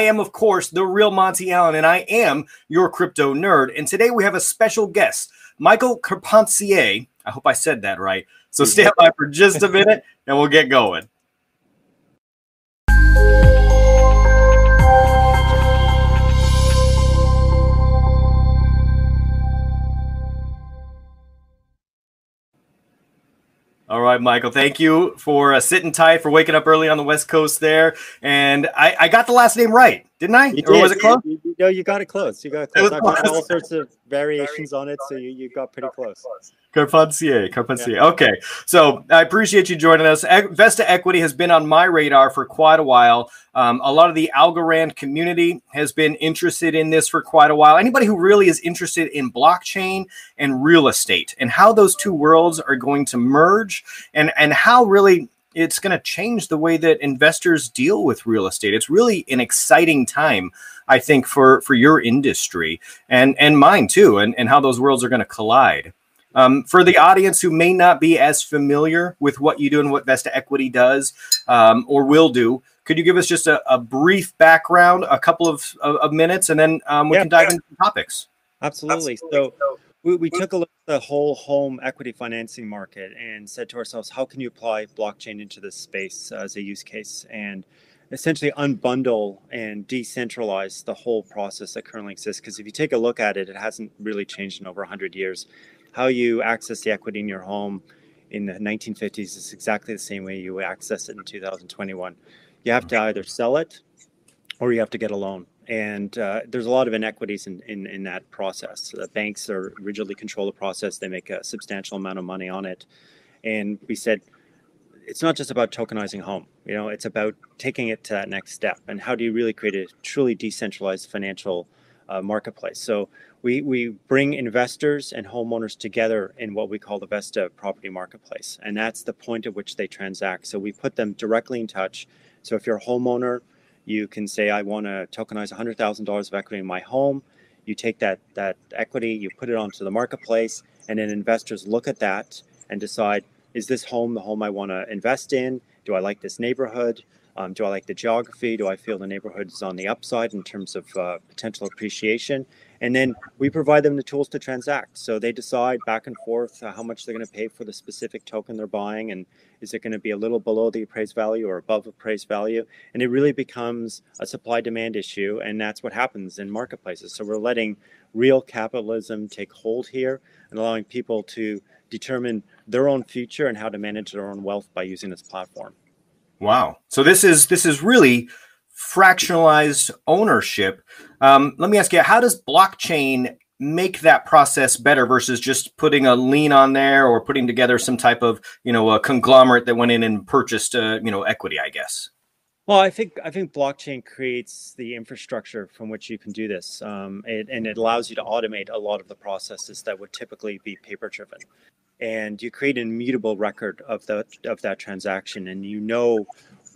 I am, of course, the real Monty Allen, and I am your crypto nerd. And today we have a special guest, Michael Carpentier. I hope I said that right. So stand by for just a minute and we'll get going. All right, Michael. Thank you for uh, sitting tight, for waking up early on the West Coast there. And I, I got the last name right, didn't I? You or did. was it close? You, you, no, you got it close. You got it close. was I've got close. all sorts of variations on it, so you, you got pretty close. Carpentier, Carpentier. Okay, so I appreciate you joining us. Vesta Equity has been on my radar for quite a while. Um, a lot of the Algorand community has been interested in this for quite a while. Anybody who really is interested in blockchain and real estate and how those two worlds are going to merge and and how really it's going to change the way that investors deal with real estate. It's really an exciting time, I think, for for your industry and and mine too, and and how those worlds are going to collide. Um, for the audience who may not be as familiar with what you do and what Vesta Equity does um, or will do, could you give us just a, a brief background, a couple of, of, of minutes, and then um, we Yeah. can dive into the topics? Absolutely. So we, we took a look at the whole home equity financing market and said to ourselves, how can you apply blockchain into this space as a use case and essentially unbundle and decentralize the whole process that currently exists? Because if you take a look at it, it hasn't really changed in over 100 years. How you access the equity in your home in the 1950s is exactly the same way you access it in 2021. You have to either sell it or you have to get a loan. And uh, there's a lot of inequities in, in, in that process. The banks are rigidly control the process. They make a substantial amount of money on it. And we said, it's not just about tokenizing home. You know, it's about taking it to that next step. And how do you really create a truly decentralized financial uh, marketplace? So we, we bring investors and homeowners together in what we call the Vesta property marketplace. And that's the point at which they transact. So we put them directly in touch. So if you're a homeowner, you can say, I want to tokenize $100,000 of equity in my home. You take that, that equity, you put it onto the marketplace, and then investors look at that and decide, is this home the home I want to invest in? Do I like this neighborhood? Um, do I like the geography? Do I feel the neighborhood is on the upside in terms of uh, potential appreciation? And then we provide them the tools to transact. So they decide back and forth uh, how much they're going to pay for the specific token they're buying, and is it going to be a little below the appraised value or above appraised value? And it really becomes a supply demand issue, and that's what happens in marketplaces. So we're letting real capitalism take hold here and allowing people to determine their own future and how to manage their own wealth by using this platform. Wow. So this is this is really fractionalized ownership. Um, let me ask you, how does blockchain make that process better versus just putting a lien on there or putting together some type of you know a conglomerate that went in and purchased uh, you know equity? I guess. Well, I think I think blockchain creates the infrastructure from which you can do this, um, it, and it allows you to automate a lot of the processes that would typically be paper driven. And you create an immutable record of the of that transaction, and you know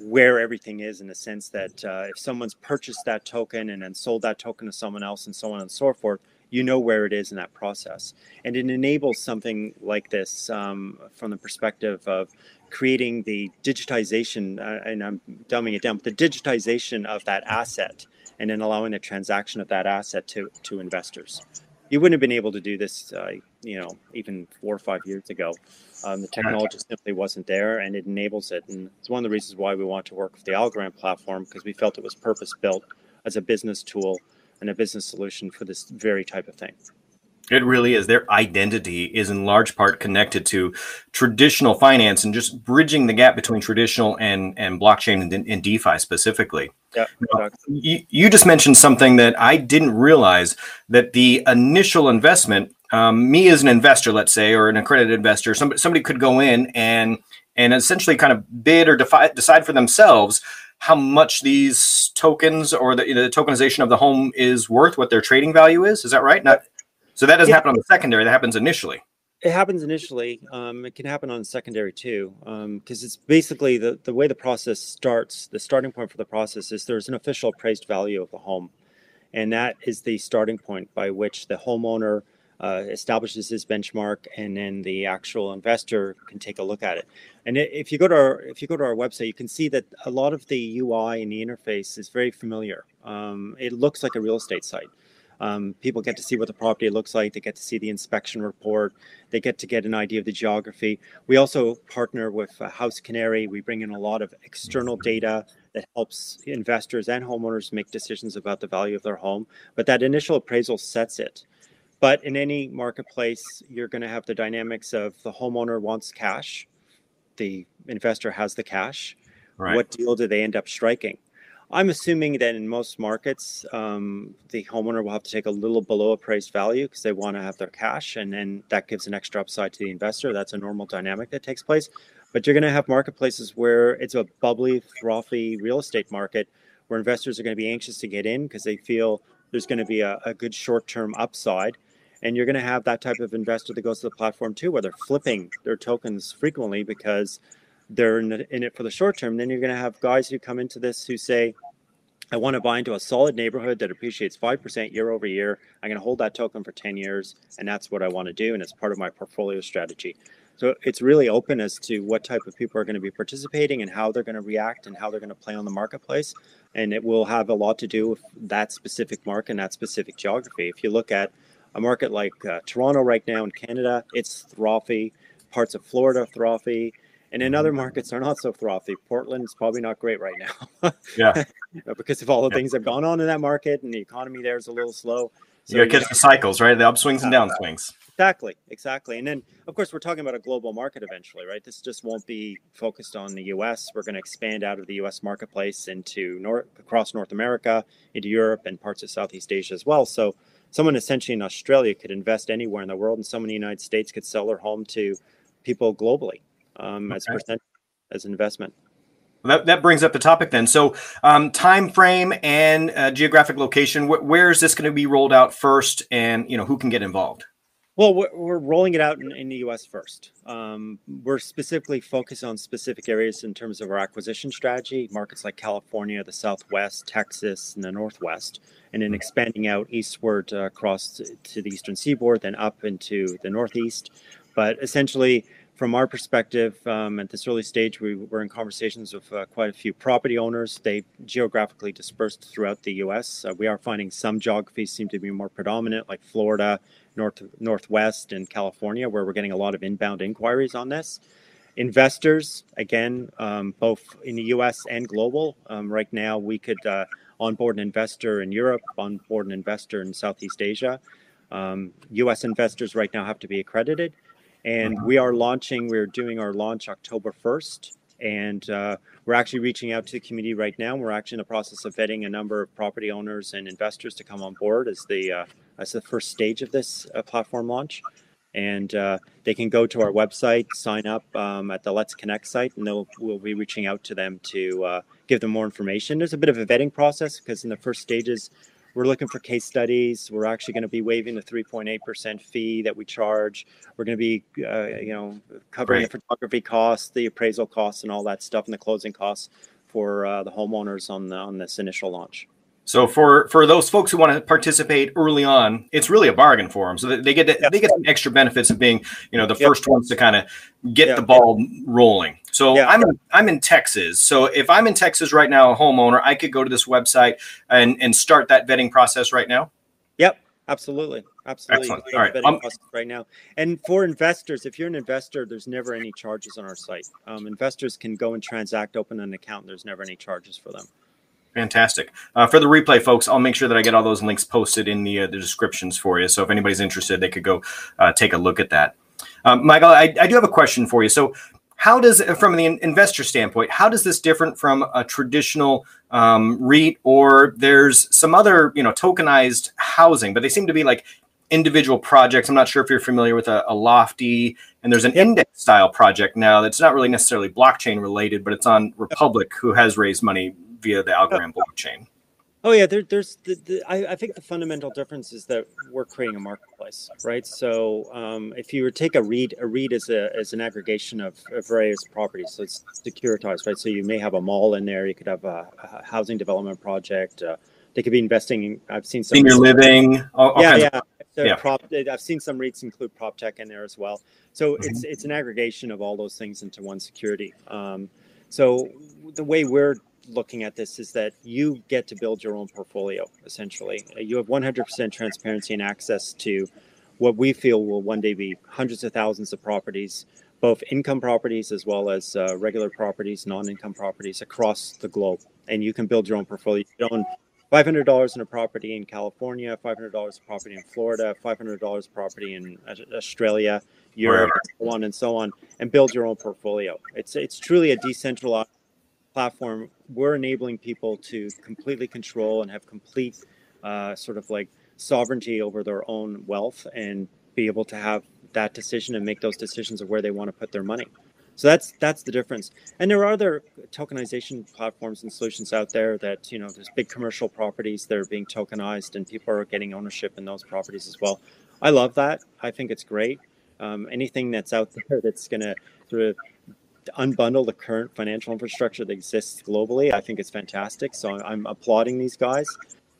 where everything is in the sense that uh, if someone's purchased that token and then sold that token to someone else, and so on and so forth, you know where it is in that process. And it enables something like this um, from the perspective of creating the digitization, uh, and I'm dumbing it down, but the digitization of that asset and then allowing the transaction of that asset to, to investors. You wouldn't have been able to do this, uh, you know, even four or five years ago. Um, the technology simply wasn't there, and it enables it. And it's one of the reasons why we want to work with the Algorand platform because we felt it was purpose built as a business tool and a business solution for this very type of thing. It really is. Their identity is in large part connected to traditional finance and just bridging the gap between traditional and, and blockchain and, and DeFi specifically. Yeah, Now, you, you just mentioned something that I didn't realize that the initial investment, um, me as an investor, let's say, or an accredited investor, somebody, somebody could go in and and essentially kind of bid or defi- decide for themselves how much these tokens or the, you know, the tokenization of the home is worth, what their trading value is. Is that right? Not so that doesn't Yeah. happen on the secondary. That happens initially. It happens initially. Um, it can happen on secondary too, because it's basically the, the way the process starts. The starting point for the process is there's an official appraised value of the home, and that is the starting point by which the homeowner uh, establishes his benchmark, and then the actual investor can take a look at it. And if you go to our if you go to our website, you can see that a lot of the UI and the interface is very familiar. Um, it looks like a real estate site. Um, people get to see what the property looks like. They get to see the inspection report. They get to get an idea of the geography. We also partner with uh, HouseCanary. We bring in a lot of external data that helps investors and homeowners make decisions about the value of their home. But that initial appraisal sets it. But in any marketplace, you're going to have the dynamics of the homeowner wants cash, the investor has the cash. Right. What deal do they end up striking? I'm assuming that in most markets, um, the homeowner will have to take a little below appraised value because they want to have their cash, and then that gives an extra upside to the investor. That's a normal dynamic that takes place. But you're going to have marketplaces where it's a bubbly, frothy real estate market where investors are going to be anxious to get in because they feel there's going to be a, a good short term upside. And you're going to have that type of investor that goes to the platform too, where they're flipping their tokens frequently because they're in, the, in it for the short term. Then you're going to have guys who come into this who say, I want to buy into a solid neighborhood that appreciates 5% year over year. I'm going to hold that token for 10 years, and that's what I want to do. And it's part of my portfolio strategy. So it's really open as to what type of people are going to be participating and how they're going to react and how they're going to play on the marketplace. And it will have a lot to do with that specific market and that specific geography. If you look at a market like uh, Toronto right now in Canada, it's frothy. Parts of Florida, frothy and in other markets are not so frothy. Portland's probably not great right now. yeah. Uh, because of all the yeah. things that have gone on in that market and the economy there is a little slow. So you got to catch the cycles, right? The upswings and downswings. Exactly, exactly. And then, of course, we're talking about a global market eventually, right? This just won't be focused on the U.S. We're going to expand out of the U.S. marketplace into North across North America, into Europe, and parts of Southeast Asia as well. So, someone essentially in Australia could invest anywhere in the world, and someone in the United States could sell their home to people globally um, okay. as percent as investment. Well, that, that brings up the topic then. So, um, time frame and uh, geographic location. Wh- where is this going to be rolled out first, and you know who can get involved? Well, we're, we're rolling it out in, in the U.S. first. Um, we're specifically focused on specific areas in terms of our acquisition strategy. Markets like California, the Southwest, Texas, and the Northwest, and then expanding out eastward uh, across to, to the eastern seaboard, then up into the Northeast. But essentially, from our perspective, um, at this early stage, we were in conversations with uh, quite a few property owners. They geographically dispersed throughout the U.S. Uh, we are finding some geographies seem to be more predominant, like Florida, North Northwest, and California, where we're getting a lot of inbound inquiries on this. Investors, again, um, both in the U.S. and global. Um, right now, we could uh, onboard an investor in Europe, onboard an investor in Southeast Asia. U.S. Um, investors right now have to be accredited and we are launching. We're doing our launch October first, and uh, we're actually reaching out to the community right now. We're actually in the process of vetting a number of property owners and investors to come on board as the uh, as the first stage of this uh, platform launch. And uh, they can go to our website, sign up um, at the Let's Connect site, and they'll, we'll be reaching out to them to uh, give them more information. There's a bit of a vetting process because in the first stages, we're looking for case studies. We're actually going to be waiving the 3.8% fee that we charge. We're going to be, uh, you know, covering right. the photography costs, the appraisal costs, and all that stuff, and the closing costs for uh, the homeowners on the, on this initial launch. So for for those folks who want to participate early on, it's really a bargain for them. So they get to, they get some extra benefits of being you know the yep. first ones to kind of get yep. the ball rolling. So yeah. I'm in, I'm in Texas. So if I'm in Texas right now, a homeowner, I could go to this website and and start that vetting process right now. Yep, absolutely, absolutely. All right, um, right now. And for investors, if you're an investor, there's never any charges on our site. Um, investors can go and transact, open an account. There's never any charges for them. Fantastic. Uh, for the replay, folks, I'll make sure that I get all those links posted in the, uh, the descriptions for you. So if anybody's interested, they could go uh, take a look at that. Um, Michael, I, I, do have a question for you. So, how does, from the investor standpoint, how does this different from a traditional um, REIT or there's some other, you know, tokenized housing, but they seem to be like individual projects. I'm not sure if you're familiar with a, a Lofty, and there's an index style project now that's not really necessarily blockchain related, but it's on Republic, who has raised money via the Algorand blockchain. Oh yeah, there, there's the, the I, I, think the fundamental difference is that we're creating a marketplace, right? So um, if you were to take a REIT, a REIT is a is an aggregation of, of, various properties, so it's securitized, right? So you may have a mall in there, you could have a, a housing development project. Uh, they could be investing. In, I've seen some senior living. All, all yeah, yeah. Yeah. Prop, I've seen some REITs include prop tech in there as well. So mm-hmm. it's it's an aggregation of all those things into one security. Um, so the way we're looking at this is that you get to build your own portfolio essentially. You have 100% transparency and access to what we feel will one day be hundreds of thousands of properties, both income properties as well as uh, regular properties, non income properties across the globe. And you can build your own portfolio. You own $500 in a property in California, $500 a property in Florida, $500 property in Australia, Europe, so on and so on, and build your own portfolio. It's it's truly a decentralized platform. We're enabling people to completely control and have complete uh, sort of like sovereignty over their own wealth and be able to have that decision and make those decisions of where they want to put their money. So that's that's the difference. And there are other tokenization platforms and solutions out there that you know there's big commercial properties that are being tokenized and people are getting ownership in those properties as well. I love that. I think it's great. Um, anything that's out there that's going to sort of unbundle the current financial infrastructure that exists globally, I think it's fantastic. So I'm applauding these guys.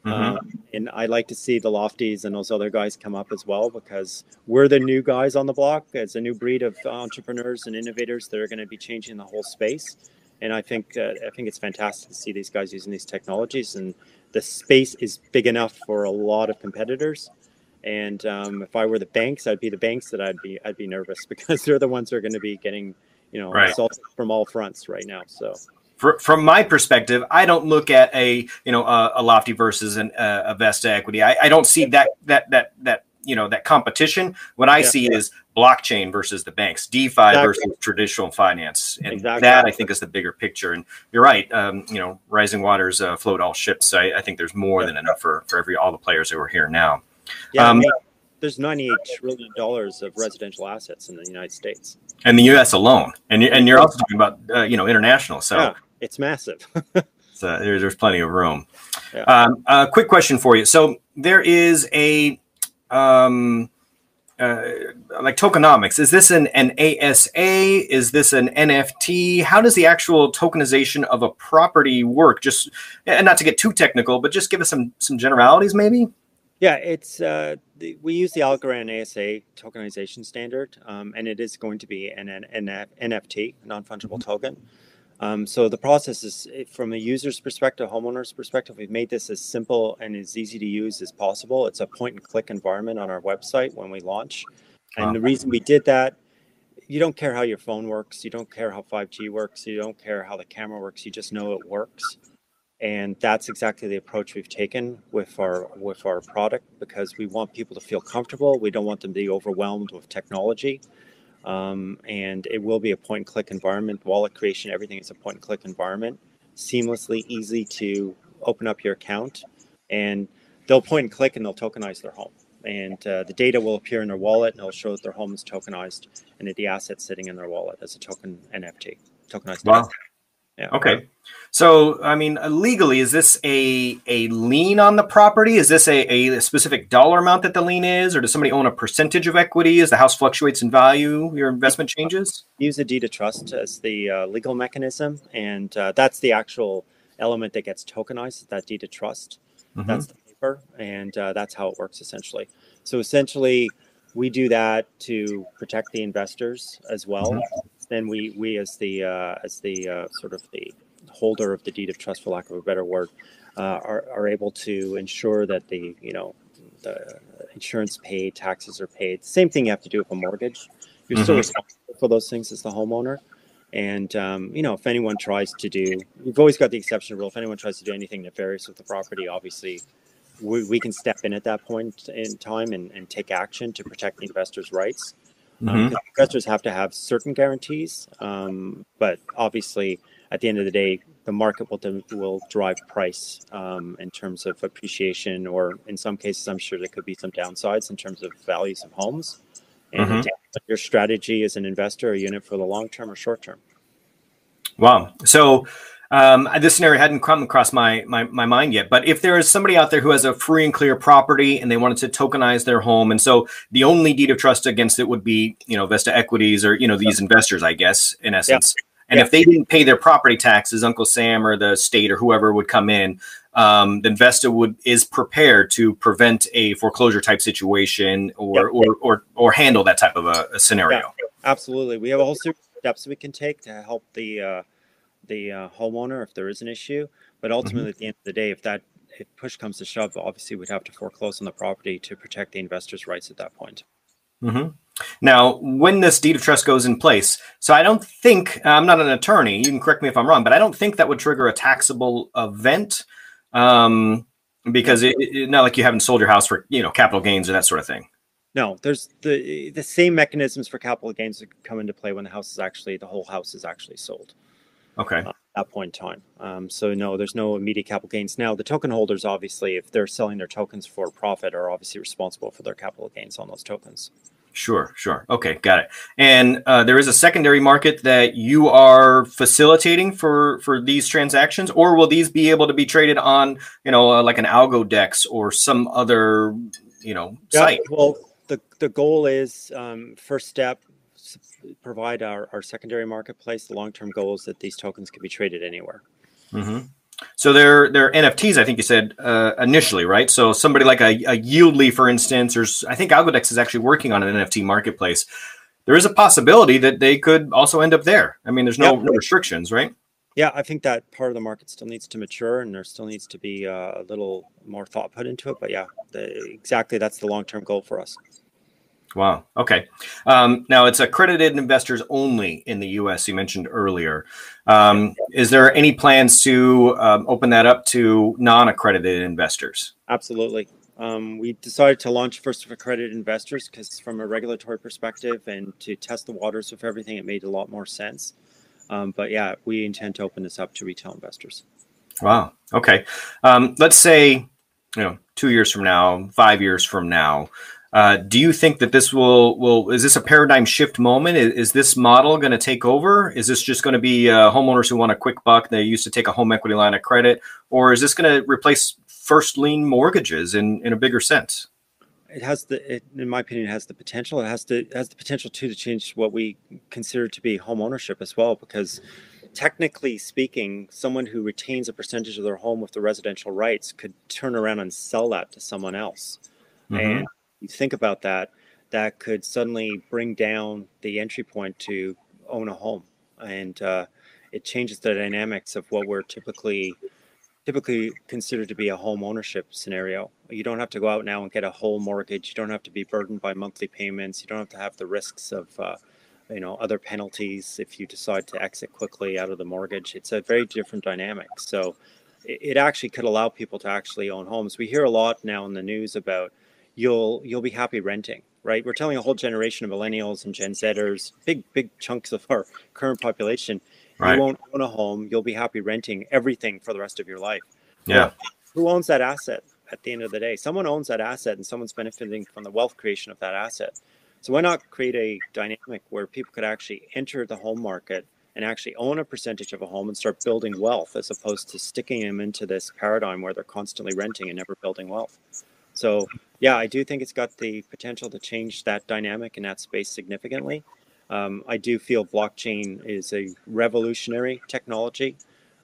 Mm-hmm. Um, and I like to see the lofties and those other guys come up as well because we're the new guys on the block. It's a new breed of entrepreneurs and innovators that are going to be changing the whole space. And I think uh, I think it's fantastic to see these guys using these technologies. And the space is big enough for a lot of competitors. And um, if I were the banks, I'd be the banks that I'd be I'd be nervous because they're the ones that are going to be getting you know right. assaulted from all fronts right now. So from my perspective, I don't look at a you know a, a lofty versus an, uh, a Vesta equity. I, I don't see that that that that you know that competition. What I yeah. see is blockchain versus the banks, DeFi exactly. versus traditional finance, and exactly. that I think is the bigger picture. And you're right. Um, you know, rising waters uh, float all ships. I, I, think there's more yeah. than enough for for every all the players who are here now. Yeah, um, there's 98 trillion dollars of residential assets in the United States, and the U.S. alone. And and you're also talking about uh, you know international. So. Yeah it's massive. so there, there's plenty of room. Yeah. Um, a quick question for you. So there is a um, uh, like tokenomics. Is this an, an ASA? Is this an NFT? How does the actual tokenization of a property work? Just and not to get too technical, but just give us some some generalities, maybe. Yeah, it's uh, the, we use the Algorand ASA tokenization standard, um, and it is going to be an, an, an NFT, non fungible mm-hmm. token. Um, so the process is eh, from a user's perspective, homeowner's perspective, we've made this as simple and as easy to use as possible. It's a point and click environment on our website when we launch. And wow. the reason we did that, you don't care how your phone works, you don't care how 5G works, you don't care how the camera works, you just know it works. And that's exactly the approach we've taken with our with our product because we want people to feel comfortable. We don't want them to be overwhelmed with technology. Um, and it will be a point and click environment. Wallet creation, everything is a point and click environment. Seamlessly easy to open up your account, and they'll point and click and they'll tokenize their home. And uh, the data will appear in their wallet and it'll show that their home is tokenized and that the asset's sitting in their wallet as a token NFT, tokenized. Wow. Yeah. Okay. So, I mean, uh, legally, is this a a lien on the property? Is this a, a specific dollar amount that the lien is, or does somebody own a percentage of equity as the house fluctuates in value? Your investment changes. Use a deed of trust as the uh, legal mechanism, and uh, that's the actual element that gets tokenized. That deed of trust. Mm-hmm. That's the paper, and uh, that's how it works essentially. So essentially, we do that to protect the investors as well. Mm-hmm then we we as the uh, as the uh, sort of the holder of the deed of trust, for lack of a better word, uh, are are able to ensure that the you know the insurance paid, taxes are paid. Same thing you have to do with a mortgage. You're mm-hmm. still responsible for those things as the homeowner. And um, you know, if anyone tries to do, you've always got the exception rule. If anyone tries to do anything nefarious with the property, obviously, we, we can step in at that point in time and, and take action to protect the investor's rights. Um, mm-hmm. Um, investors have to have certain guarantees, um, but obviously, at the end of the day, the market will will drive price um, in terms of appreciation, or in some cases, I'm sure there could be some downsides in terms of values of homes. And mm-hmm. your strategy as an investor, are unit for the long term or short term? Wow. So um, this scenario hadn't come across my, my, my mind yet, but if there is somebody out there who has a free and clear property and they wanted to tokenize their home, and so the only deed of trust against it would be, you know, Vesta Equities or you know these investors, I guess, in essence. Yeah. And yeah. if they didn't pay their property taxes, Uncle Sam or the state or whoever would come in, um, then Vesta would is prepared to prevent a foreclosure type situation or or, or or handle that type of a, a scenario. Absolutely, we have a whole series of steps we can take to help the uh, the uh, homeowner if there is an issue. But ultimately, mm-hmm. at the end of the day, if that if push comes to shove, obviously we'd have to foreclose on the property to protect the investor's rights at that point. Mm-hmm. Now, when this deed of trust goes in place, so I don't think I'm not an attorney. You can correct me if I'm wrong, but I don't think that would trigger a taxable event um, because it, it, not like you haven't sold your house for you know capital gains or that sort of thing. No, there's the the same mechanisms for capital gains that come into play when the house is actually the whole house is actually sold. Okay. Uh, that point in time. Um, so no, there's no immediate capital gains. Now the token holders, obviously, if they're selling their tokens for profit, are obviously responsible for their capital gains on those tokens. Sure, sure. Okay, got it. And uh, there is a secondary market that you are facilitating for for these transactions, or will these be able to be traded on, you know, uh, like an AlgoDex or some other, you know, site? Well, the the goal is um, first step provide our, our secondary marketplace. The long term goal is that these tokens can be traded anywhere. Mm-hmm. So they're they're NFTs, I think you said uh, initially, right? So somebody like a, a Yieldly, for instance, or I think AlgoDex is actually working on an NFT marketplace. There is a possibility that they could also end up there. I mean, there's no, no restrictions, right? Yeah, I think that part of the market still needs to mature, and there still needs to be uh, a little more thought put into it. But yeah, the, exactly, that's the long term goal for us. Wow. Okay. Um, now it's accredited investors only in the U.S. You mentioned earlier. Um, is there any plans to um, open that up to non-accredited investors? Absolutely. Um, we decided to launch first of accredited investors because, from a regulatory perspective, and to test the waters of everything, it made a lot more sense. Um, but yeah, we intend to open this up to retail investors. Wow. Okay. Um, let's say, you know, two years from now, five years from now. Uh, do you think that this will will is this a paradigm shift moment? Is, is this model going to take over? Is this just going to be uh, homeowners who want a quick buck? They used to take a home equity line of credit, or is this going to replace first lien mortgages in in a bigger sense? It has the, it, in my opinion, it has the potential. It has to it has the potential too to change what we consider to be home ownership as well, because technically speaking, someone who retains a percentage of their home with the residential rights could turn around and sell that to someone else. Mm-hmm. And you think about that, that could suddenly bring down the entry point to own a home, and uh, it changes the dynamics of what we're typically typically considered to be a home ownership scenario. You don't have to go out now and get a whole mortgage. You don't have to be burdened by monthly payments. You don't have to have the risks of uh, you know other penalties if you decide to exit quickly out of the mortgage. It's a very different dynamic. So it actually could allow people to actually own homes. We hear a lot now in the news about you'll you'll be happy renting right? We're telling a whole generation of millennials and gen zers big big chunks of our current population right. you won't own a home you'll be happy renting everything for the rest of your life. Yeah. Who owns that asset at the end of the day? Someone owns that asset and someone's benefiting from the wealth creation of that asset. So why not create a dynamic where people could actually enter the home market and actually own a percentage of a home and start building wealth as opposed to sticking them into this paradigm where they're constantly renting and never building wealth so yeah, I do think it's got the potential to change that dynamic in that space significantly. Um, I do feel blockchain is a revolutionary technology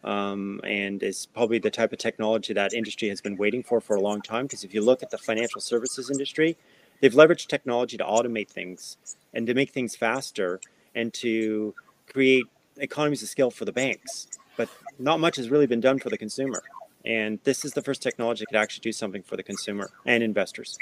um, and is probably the type of technology that industry has been waiting for for a long time. Because if you look at the financial services industry, they've leveraged technology to automate things and to make things faster and to create economies of scale for the banks. But not much has really been done for the consumer. And this is the first technology that could actually do something for the consumer and investors.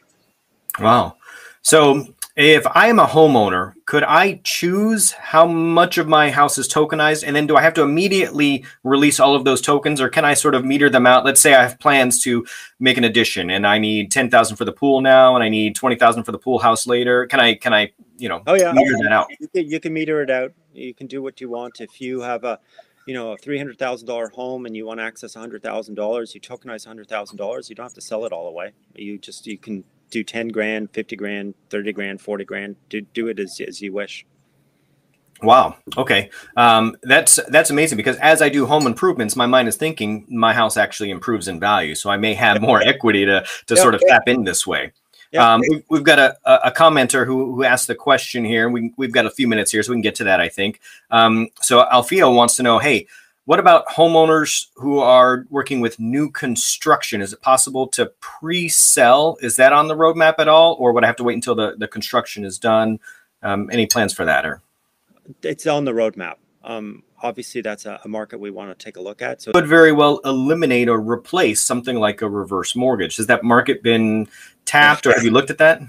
Wow. So if I am a homeowner, could I choose how much of my house is tokenized? And then do I have to immediately release all of those tokens or can I sort of meter them out? Let's say I have plans to make an addition and I need 10,000 for the pool now and I need 20,000 for the pool house later. Can I, can I, you know, oh, yeah. meter that out? You can, you can meter it out. You can do what you want. If you have a, you know, a three hundred thousand dollar home and you want to access hundred thousand dollars, you tokenize hundred thousand dollars. You don't have to sell it all away. You just you can do ten grand, fifty grand, thirty grand, forty grand. Do do it as as you wish. Wow. Okay. Um, that's that's amazing because as I do home improvements, my mind is thinking my house actually improves in value, so I may have more equity to to sort of tap in this way. Yeah. Um, we've, we've, got a, a commenter who, who asked the question here. We, we've got a few minutes here, so we can get to that, I think. Um, so Alfio wants to know, hey, what about homeowners who are working with new construction? Is it possible to pre-sell? Is that on the roadmap at all, or would I have to wait until the, the construction is done? Um, any plans for that? Or it's on the roadmap. Um, obviously that's a, a, market we want to take a look at. So, could very well eliminate or replace something like a reverse mortgage. Has that market been tapped, or have you looked at that?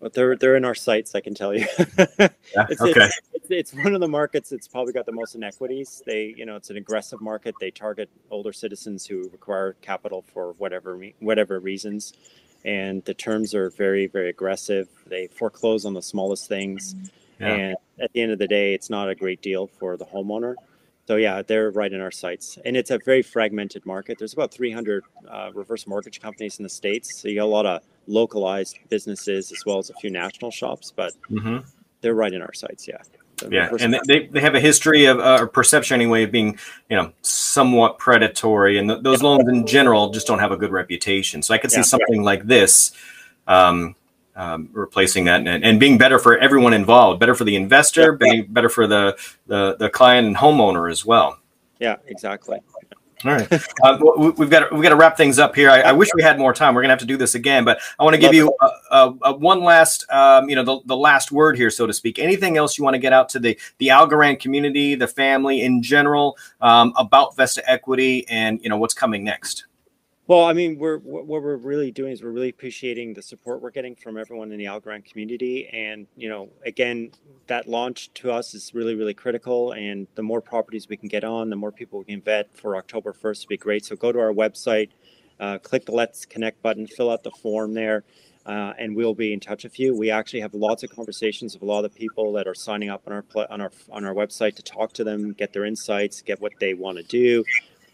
But they're they're in our sights, I can tell you. yeah, it's, okay. It's, it's, it's, one of the markets that's probably got the most inequities. They, you know, it's an aggressive market. They target older citizens who require capital for whatever whatever reasons, and the terms are very very aggressive. They foreclose on the smallest things, yeah. and at the end of the day, it's not a great deal for the homeowner. So yeah, they're right in our sights, and it's a very fragmented market. There's about 300 uh, reverse mortgage companies in the states, so you got a lot of localized businesses as well as a few national shops, but mm-hmm. they're right in our sights. Yeah. yeah, and they, they have a history of uh, perception anyway of being you know somewhat predatory, and th- those loans in general just don't have a good reputation. So I could see yeah, something right. like this. Um, um, replacing that and, and, being better for everyone involved, better for the investor, yeah, being better for the, the the client and homeowner as well. Yeah, exactly. All right, uh, we've got to, we've got to wrap things up here. I, I, wish we had more time. We're gonna have to do this again, but I want to give you one last, um, you know, the, the last word here, so to speak. Anything else you want to get out to the the Algorand community, the family in general, um, about Vesta Equity, and you know what's coming next? Well, I mean, we're what we're really doing is we're really appreciating the support we're getting from everyone in the Algorand community, and you know, again, that launch to us is really really critical. And the more properties we can get on, the more people we can vet for October first would be great. So go to our website, uh, click the Let's Connect button, fill out the form there. Uh, and we'll be in touch with you. We actually have lots of conversations with a lot of people that are signing up on our on our on our website to talk to them, get their insights, get what they want to do,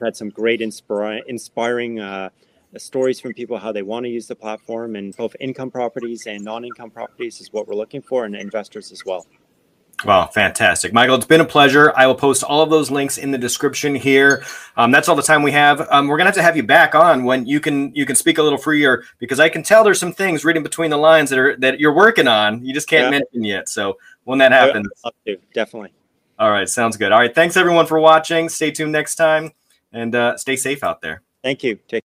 had some great inspira- inspiring uh, stories from people how they want to use the platform, and both income properties and non-income properties is what we're looking for, and investors as well. Wow, fantastic, Michael! It's been a pleasure. I will post all of those links in the description here. Um, that's all the time we have. Um, we're gonna have to have you back on when you can you can speak a little freer because I can tell there's some things reading between the lines that are that you're working on. You just can't yeah. mention yet. So when that happens, definitely. All right, sounds good. All right, thanks everyone for watching. Stay tuned next time and uh, stay safe out there. Thank you. Take